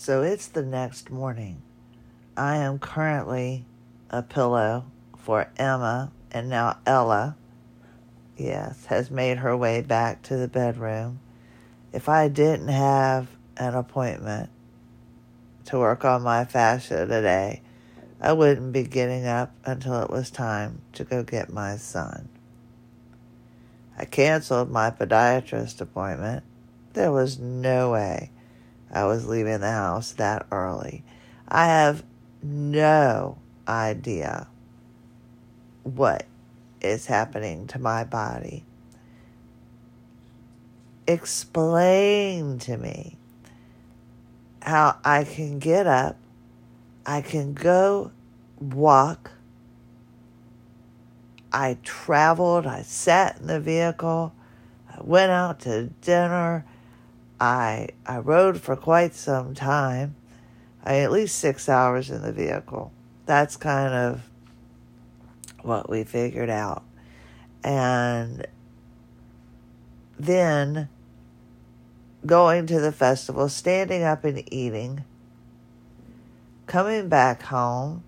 So it's the next morning. I am currently a pillow for Emma and now Ella, yes, has made her way back to the bedroom. If I didn't have an appointment to work on my fascia today, I wouldn't be getting up until it was time to go get my son. I canceled my podiatrist appointment. There was no way I was leaving the house that early. I have no idea what is happening to my body. Explain to me how I can get up, I can go walk. I traveled, I sat in the vehicle, I went out to dinner, I I rode for quite some time. I at least six hours in the vehicle. That's kind of what we figured out. And then going to the festival, standing up and eating, coming back home,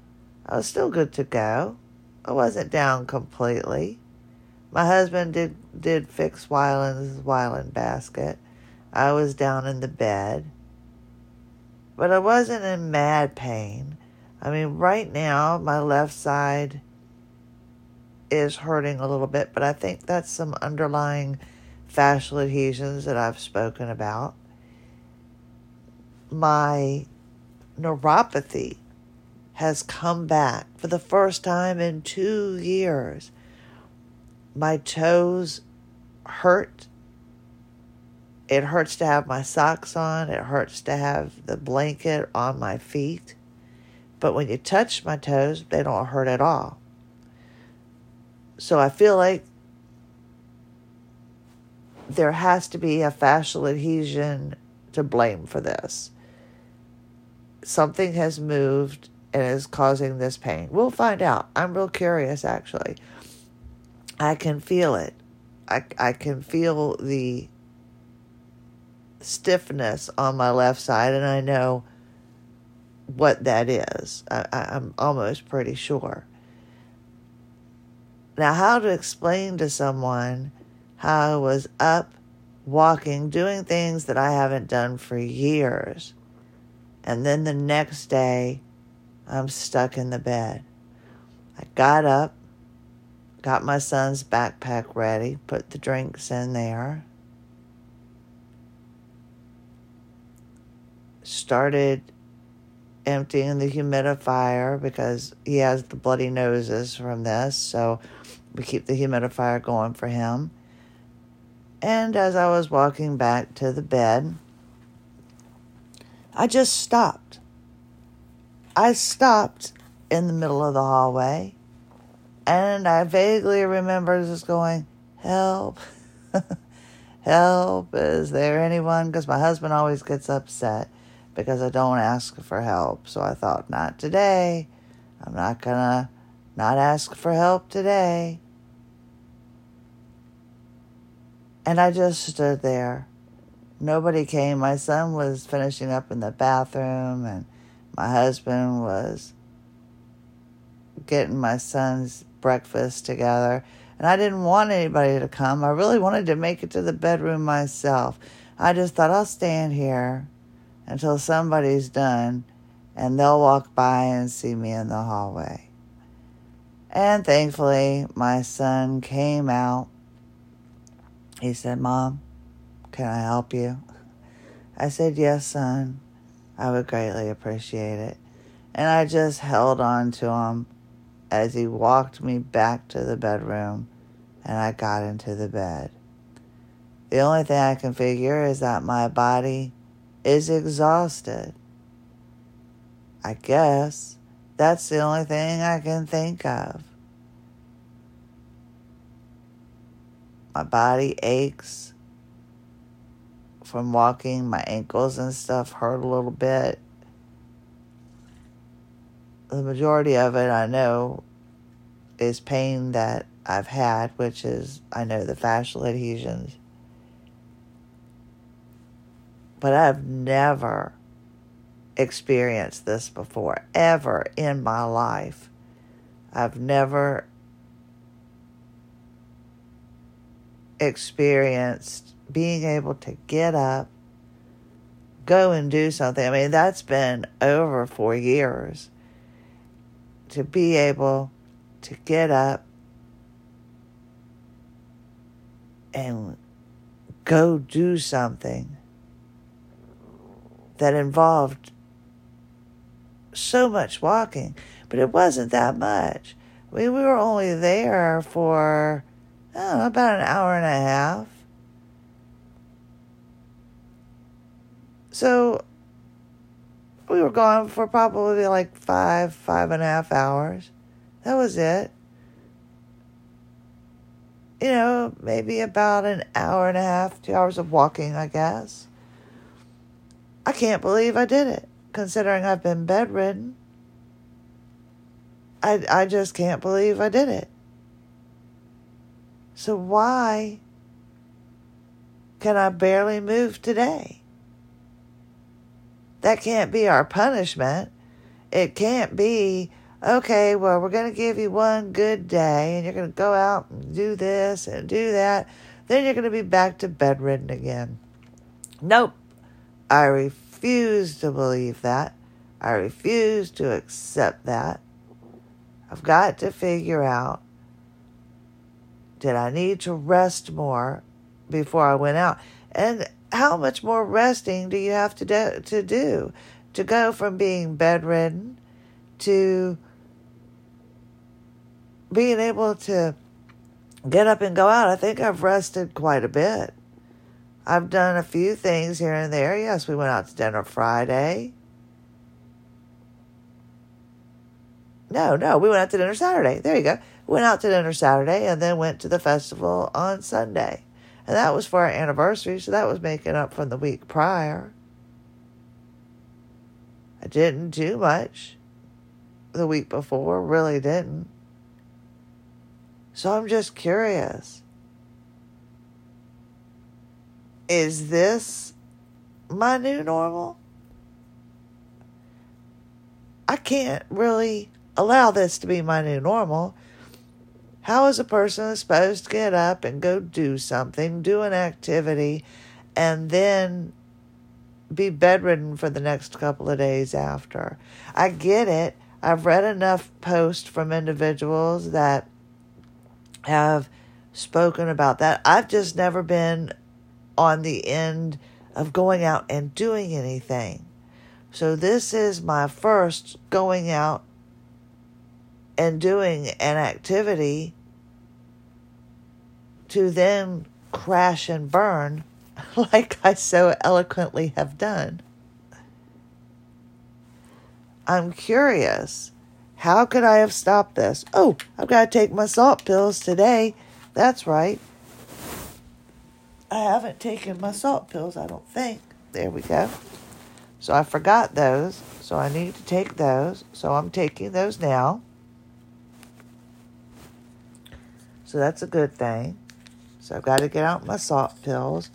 I was still good to go. I wasn't down completely. My husband did did fix Wyland's Wyland basket. I was down in the bed. But I wasn't in mad pain. I mean, right now, my left side is hurting a little bit, but I think that's some underlying fascial adhesions that I've spoken about. My neuropathy has come back for the first time in two years. My toes hurt. It hurts to have my socks on. It hurts to have the blanket on my feet. But when you touch my toes, they don't hurt at all. So I feel like there has to be a fascial adhesion to blame for this. Something has moved and is causing this pain. We'll find out. I'm real curious, actually. I can feel it. I, I can feel the stiffness on my left side, and I know what that is. I, I'm almost pretty sure. Now, how to explain to someone how I was up, walking, doing things that I haven't done for years, and then the next day I'm stuck in the bed. I got up, got my son's backpack ready, put the drinks in there, started emptying the humidifier because he has the bloody noses from this. So we keep the humidifier going for him. And as I was walking back to the bed, I just stopped. I stopped in the middle of the hallway and I vaguely remember just going, Help, help, is there anyone? Because my husband always gets upset because I don't ask for help. So I thought, not today. I'm not gonna not ask for help today. And I just stood there. Nobody came. My son was finishing up in the bathroom, and my husband was getting my son's breakfast together. And I didn't want anybody to come. I really wanted to make it to the bedroom myself. I just thought I'll stand here until somebody's done and they'll walk by and see me in the hallway. And thankfully, my son came out he said, Mom, can I help you? I said, Yes, son. I would greatly appreciate it. And I just held on to him as he walked me back to the bedroom and I got into the bed. The only thing I can figure is that my body is exhausted. I guess that's the only thing I can think of. My body aches from walking. My ankles and stuff hurt a little bit. The majority of it I know is pain that I've had, which is, I know, the fascial adhesions. But I've never experienced this before, ever in my life. I've never experienced being able to get up, go and do something. I mean, that's been over four years. To be able to get up and go do something that involved so much walking, but it wasn't that much. I mean, we were only there for about an hour and a half. So we were gone for probably like five, five and a half hours. That was it. You know, maybe about an hour and a half, two hours of walking, I guess. I can't believe I did it, considering I've been bedridden. I, I just can't believe I did it. So why can I barely move today? That can't be our punishment. It can't be, okay, well, we're going to give you one good day and you're going to go out and do this and do that. Then you're going to be back to bedridden again. Nope. I refuse to believe that. I refuse to accept that. I've got to figure out did I need to rest more before I went out? And how much more resting do you have to do, to do to go from being bedridden to being able to get up and go out? I think I've rested quite a bit. I've done a few things here and there. Yes, we went out to dinner Friday. No, no, we went out to dinner Saturday. There you go. Went out to dinner Saturday and then went to the festival on Sunday. And that was for our anniversary, so that was making up from the week prior. I didn't do much the week before, really didn't. So I'm just curious. Is this my new normal? I can't really allow this to be my new normal. How is a person supposed to get up and go do something, do an activity, and then be bedridden for the next couple of days after? I get it. I've read enough posts from individuals that have spoken about that. I've just never been on the end of going out and doing anything. So this is my first going out and doing an activity to then crash and burn like I so eloquently have done. I'm curious. How could I have stopped this? Oh, I've got to take my salt pills today. That's right. I haven't taken my salt pills, I don't think. There we go. So I forgot those. So I need to take those. So I'm taking those now. So that's a good thing. So I've got to get out my salt pills.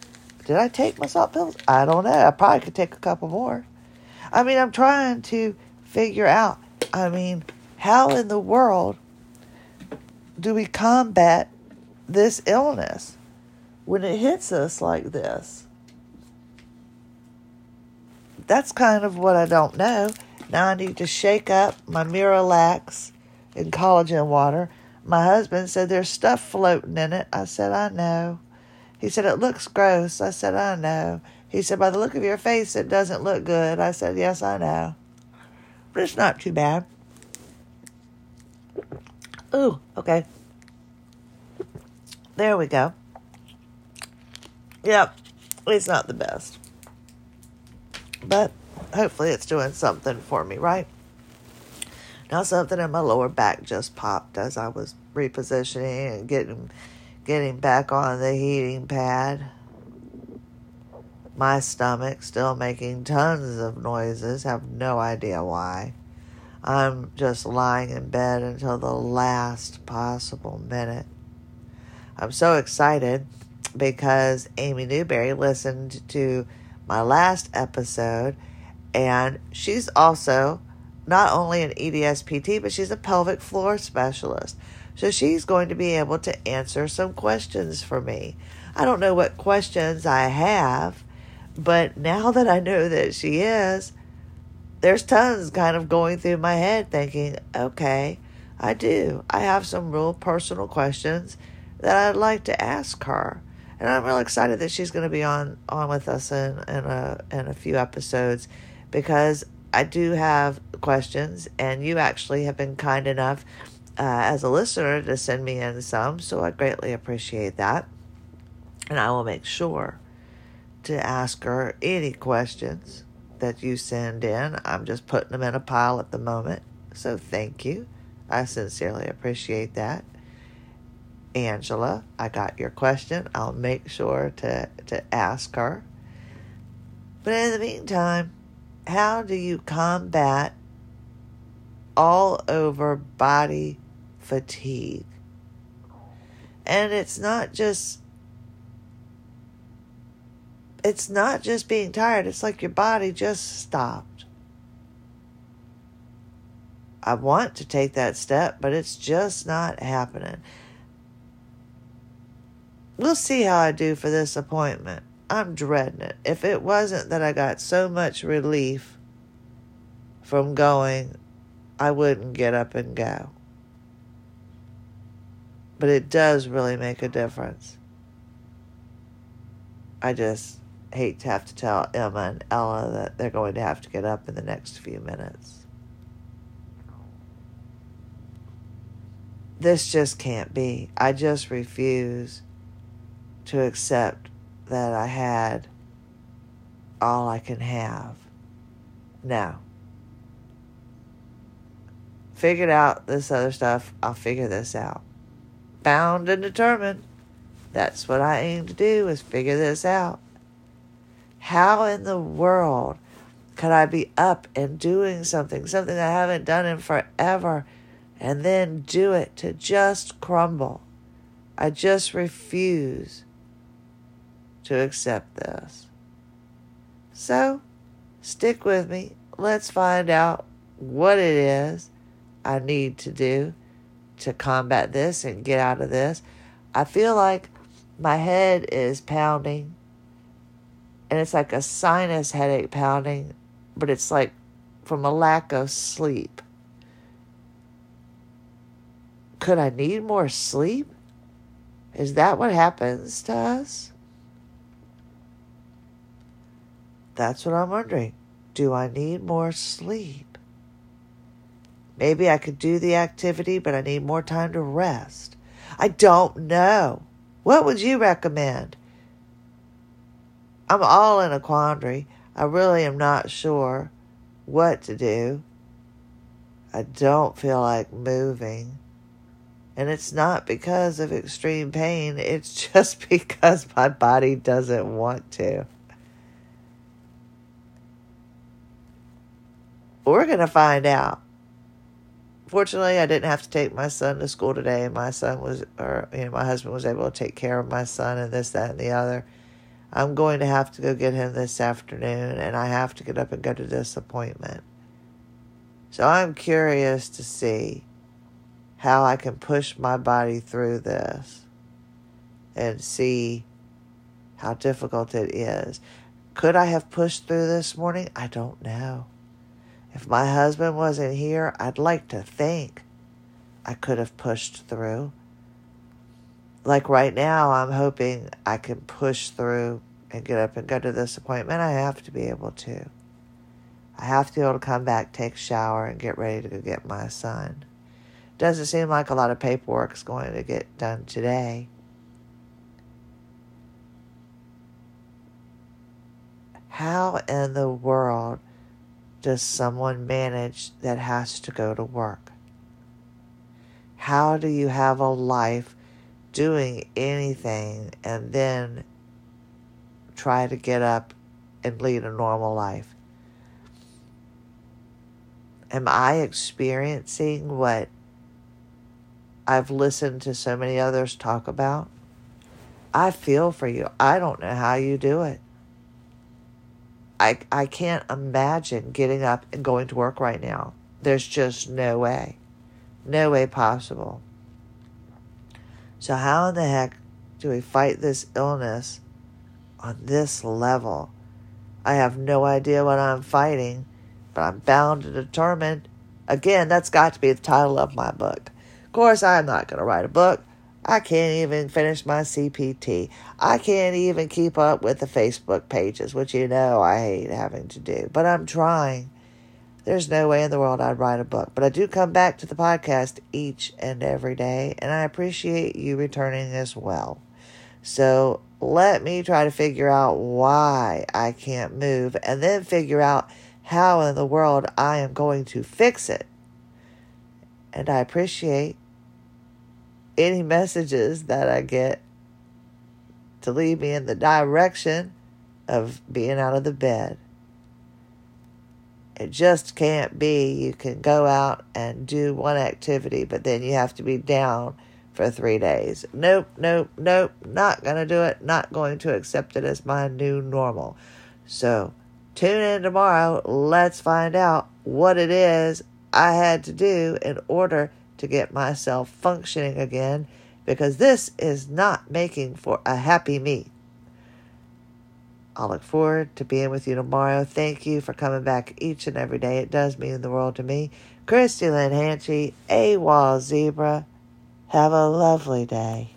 Did I take my salt pills? I don't know. I probably could take a couple more. I mean, I'm trying to figure out. I mean, how in the world do we combat this illness when it hits us like this? That's kind of what I don't know. Now I need to shake up my Miralax and collagen water my husband said, There's stuff floating in it. I said, I know. He said, It looks gross. I said, I know. He said, By the look of your face, it doesn't look good. I said, Yes, I know. But it's not too bad. Ooh, okay. There we go. Yep, it's not the best. But hopefully it's doing something for me, right? Now something in my lower back just popped as I was repositioning and getting getting back on the heating pad. My stomach still making tons of noises, have no idea why. I'm just lying in bed until the last possible minute. I'm so excited because Amy Newberry listened to my last episode And she's also not only an EDSPT, but she's a pelvic floor specialist. So she's going to be able to answer some questions for me. I don't know what questions I have, but now that I know that she is, there's tons kind of going through my head thinking, okay, I do. I have some real personal questions that I'd like to ask her. And I'm real excited that she's going to be on, on with us in, in, a, in a few episodes because I do have questions, and you actually have been kind enough uh, as a listener to send me in some, so I greatly appreciate that. And I will make sure to ask her any questions that you send in. I'm just putting them in a pile at the moment, so thank you. I sincerely appreciate that. Angela, I got your question. I'll make sure to, to ask her. But in the meantime, how do you combat all over body fatigue? And it's not just it's not just being tired, it's like your body just stopped. I want to take that step, but it's just not happening. We'll see how I do for this appointment. I'm dreading it. If it wasn't that I got so much relief from going, I wouldn't get up and go. But it does really make a difference. I just hate to have to tell Emma and Ella that they're going to have to get up in the next few minutes. This just can't be. I just refuse to accept that I had all I can have. Now, figured out this other stuff, I'll figure this out. Bound and determined. That's what I aim to do is figure this out. How in the world could I be up and doing something, something I haven't done in forever, and then do it to just crumble? I just refuse to accept this. So, stick with me. Let's find out what it is I need to do to combat this and get out of this. I feel like my head is pounding and it's like a sinus headache pounding, but it's like from a lack of sleep. Could I need more sleep? Is that what happens to us? That's what I'm wondering. Do I need more sleep? Maybe I could do the activity, but I need more time to rest. I don't know. What would you recommend? I'm all in a quandary. I really am not sure what to do. I don't feel like moving. And it's not because of extreme pain, it's just because my body doesn't want to. We're going to find out. Fortunately, I didn't have to take my son to school today, and my son was, or, you know, my husband was able to take care of my son and this, that, and the other. I'm going to have to go get him this afternoon, and I have to get up and go to this appointment. So I'm curious to see how I can push my body through this and see how difficult it is. Could I have pushed through this morning? I don't know. If my husband wasn't here, I'd like to think I could have pushed through. Like right now, I'm hoping I can push through and get up and go to this appointment. I have to be able to. I have to be able to come back, take a shower, and get ready to go get my son. Doesn't seem like a lot of paperwork is going to get done today. How in the world does someone manage that has to go to work? How do you have a life doing anything and then try to get up and lead a normal life? Am I experiencing what I've listened to so many others talk about? I feel for you. I don't know how you do it. I, I can't imagine getting up and going to work right now. There's just no way. No way possible. So, how in the heck do we fight this illness on this level? I have no idea what I'm fighting, but I'm bound and determined. Again, that's got to be the title of my book. Of course, I'm not going to write a book. I can't even finish my CPT. I can't even keep up with the Facebook pages, which you know I hate having to do. But I'm trying. There's no way in the world I'd write a book. But I do come back to the podcast each and every day, and I appreciate you returning as well. So let me try to figure out why I can't move and then figure out how in the world I am going to fix it. And I appreciate any messages that I get to lead me in the direction of being out of the bed. It just can't be you can go out and do one activity, but then you have to be down for three days. Nope, nope, nope, not going to do it, not going to accept it as my new normal. So tune in tomorrow. Let's find out what it is I had to do in order to get myself functioning again because this is not making for a happy me. I'll look forward to being with you tomorrow. Thank you for coming back each and every day. It does mean the world to me. Christie Lynn Hanchey, AWOL Zebra. Have a lovely day.